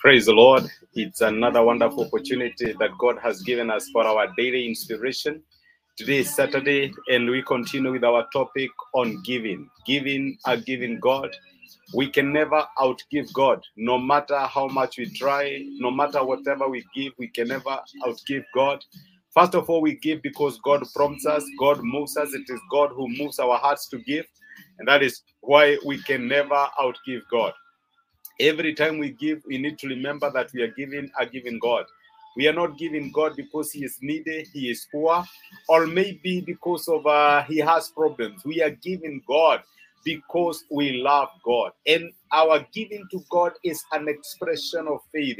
Praise the Lord. It's another wonderful opportunity that God has given us for our daily inspiration. Today is Saturday, and we continue with our topic on giving. Giving a giving God. We can never outgive God, no matter how much we try, no matter whatever we give, we can never outgive God. First of all, we give because God prompts us, God moves us. It is God who moves our hearts to give, and that is why we can never outgive God. Every time we give, we need to remember that we are giving a giving God. We are not giving God because He is needy, He is poor, or maybe because of uh, He has problems. We are giving God because we love God, and our giving to God is an expression of faith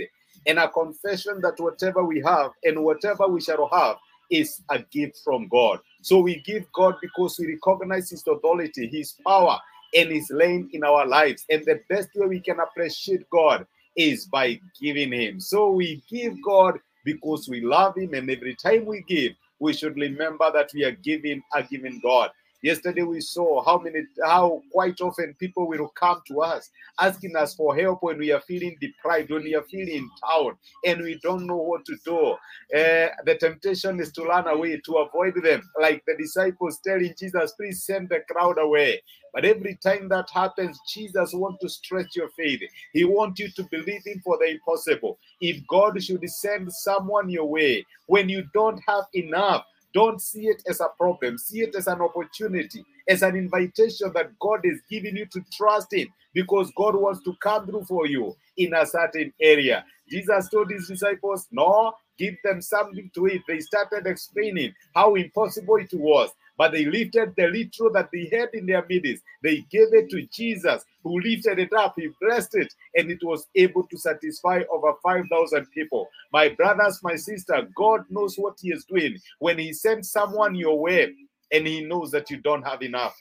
and a confession that whatever we have and whatever we shall have is a gift from God. So we give God because we recognize His authority, His power, and His reign in our lives. And the best way we can appreciate God is by giving Him. So we give God because we love Him, and every time we give, we should remember that we are giving a giving God. Yesterday we saw how many, how quite often people will come to us asking us for help when we are feeling deprived, when we are feeling down, and we don't know what to do. Uh, the temptation is to run away, to avoid them, like the disciples telling Jesus, "Please send the crowd away." But every time that happens, Jesus wants to stretch your faith. He wants you to believe Him for the impossible. If God should send someone your way when you don't have enough, don't see it as a problem. See it as an opportunity, as an invitation that God is giving you to trust in because God wants to come through for you in a certain area. Jesus told his disciples, No, give them something to eat. They started explaining how impossible it was. But they lifted the little that they had in their midst. They gave it to Jesus, who lifted it up. He blessed it, and it was able to satisfy over 5,000 people. My brothers, my sister, God knows what He is doing. When He sends someone your way, and He knows that you don't have enough.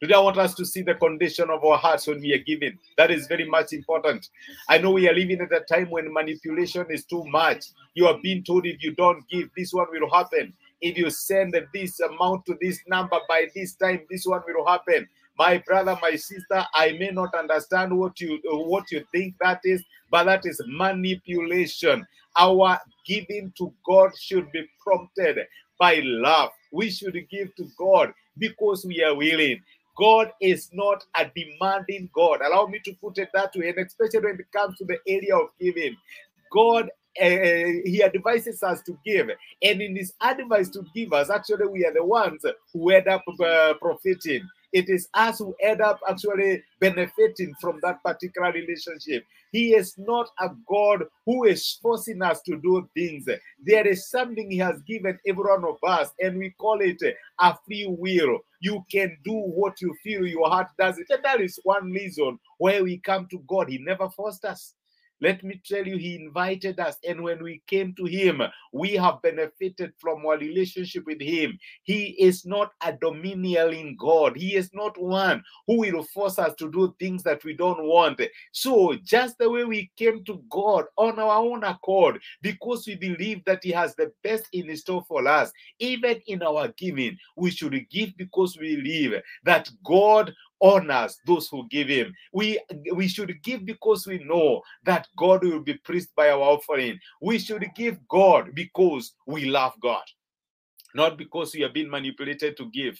Today, I want us to see the condition of our hearts when we are giving. That is very much important. I know we are living at a time when manipulation is too much. You are being told if you don't give, this one will happen if you send this amount to this number by this time this one will happen my brother my sister i may not understand what you what you think that is but that is manipulation our giving to god should be prompted by love we should give to god because we are willing God is not a demanding God. Allow me to put it that way, and especially when it comes to the area of giving. God uh, he advises us to give. And in his advice to give us actually we are the ones who end up uh, profiting. It is us who end up actually benefiting from that particular relationship. He is not a god who is forcing us to do things. There is something he has given every one of us and we call it a free will. You can do what you feel your heart does. It and that is one reason why we come to god. He never forced us let me tell you, He invited us. And when we came to Him, we have benefited from our relationship with Him. He is not a domineering God. He is not one who will force us to do things that we don't want. So, just the way we came to God on our own accord, because we believe that He has the best in store for us, even in our giving, we should give because we believe that God honors those who give him. We we should give because we know that God will be pleased by our offering. We should give God because we love God. Not because we have been manipulated to give.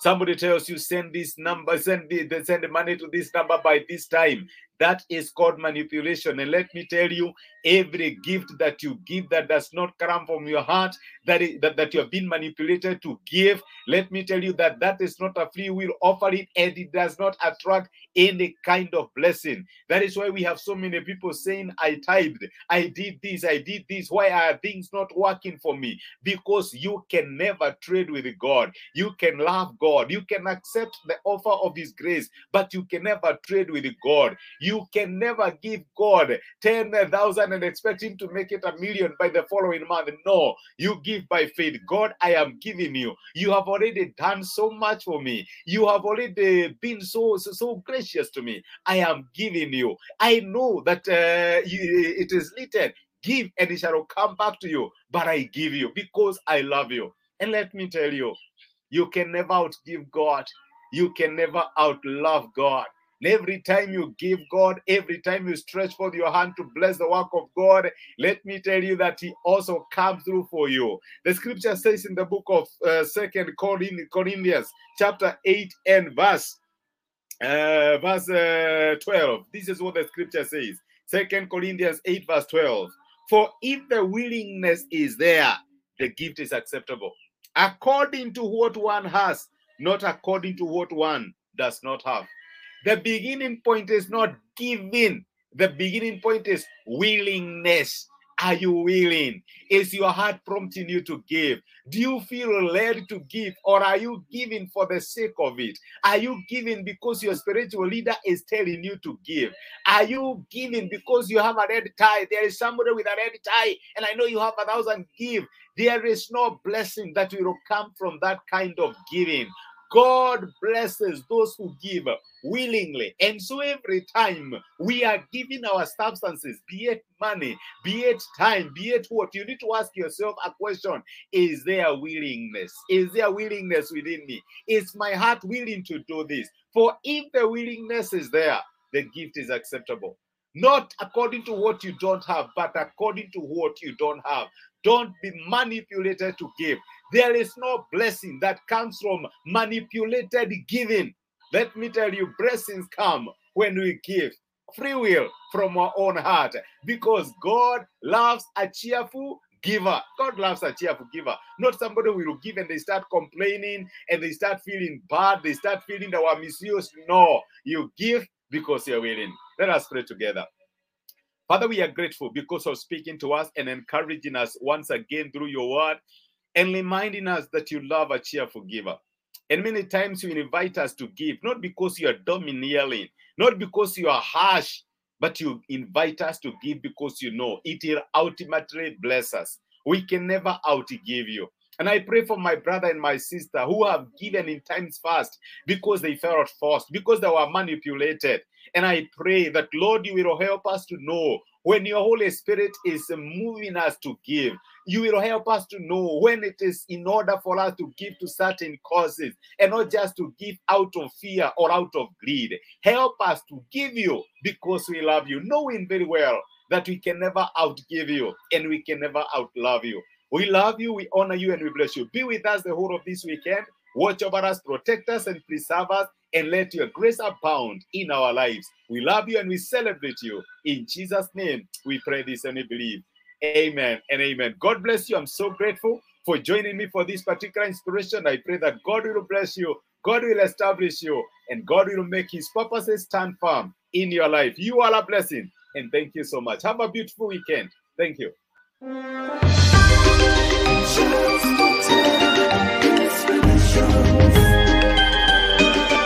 Somebody tells you send this number, send the, send the money to this number by this time. That is called manipulation. And let me tell you, every gift that you give that does not come from your heart, that, is, that, that you have been manipulated to give, let me tell you that that is not a free will offering and it does not attract any kind of blessing. That is why we have so many people saying, I tithed, I did this, I did this. Why are things not working for me? Because you can never trade with God. You can love God. You can accept the offer of His grace, but you can never trade with God. You can never give God 10,000 and expect Him to make it a million by the following month. No, you give by faith. God, I am giving you. You have already done so much for me. You have already been so, so, so gracious to me. I am giving you. I know that uh, it is written, give and it shall come back to you. But I give you because I love you. And let me tell you, you can never outgive God. You can never outlove God. Every time you give God, every time you stretch forth your hand to bless the work of God, let me tell you that He also comes through for you. The scripture says in the book of uh, Second Corinthians, chapter 8 and verse uh, verse uh, 12. This is what the scripture says. Second Corinthians 8, verse 12. For if the willingness is there, the gift is acceptable. According to what one has, not according to what one does not have. The beginning point is not giving, the beginning point is willingness. Are you willing? Is your heart prompting you to give? Do you feel led to give, or are you giving for the sake of it? Are you giving because your spiritual leader is telling you to give? Are you giving because you have a red tie? There is somebody with a red tie, and I know you have a thousand give. There is no blessing that will come from that kind of giving. God blesses those who give willingly. And so every time we are giving our substances, be it money, be it time, be it what, you need to ask yourself a question Is there willingness? Is there willingness within me? Is my heart willing to do this? For if the willingness is there, the gift is acceptable. Not according to what you don't have, but according to what you don't have. Don't be manipulated to give. There is no blessing that comes from manipulated giving. Let me tell you, blessings come when we give free will from our own heart because God loves a cheerful giver. God loves a cheerful giver, not somebody who will give and they start complaining and they start feeling bad, they start feeling that we're misused. No, you give because you're willing. Let us pray together. Father, we are grateful because of speaking to us and encouraging us once again through your word and reminding us that you love a cheerful giver. And many times you invite us to give, not because you are domineering, not because you are harsh, but you invite us to give because you know it will ultimately bless us. We can never outgive you. And I pray for my brother and my sister who have given in times past because they felt forced, because they were manipulated. And I pray that, Lord, you will help us to know when your Holy Spirit is moving us to give, you will help us to know when it is in order for us to give to certain causes and not just to give out of fear or out of greed. Help us to give you because we love you, knowing very well that we can never outgive you and we can never outlove you. We love you, we honor you, and we bless you. Be with us the whole of this weekend. Watch over us, protect us, and preserve us, and let your grace abound in our lives. We love you and we celebrate you. In Jesus' name, we pray this and we believe. Amen and amen. God bless you. I'm so grateful for joining me for this particular inspiration. I pray that God will bless you, God will establish you, and God will make his purposes stand firm in your life. You are a blessing. And thank you so much. Have a beautiful weekend. Thank you. Just the time, it's really.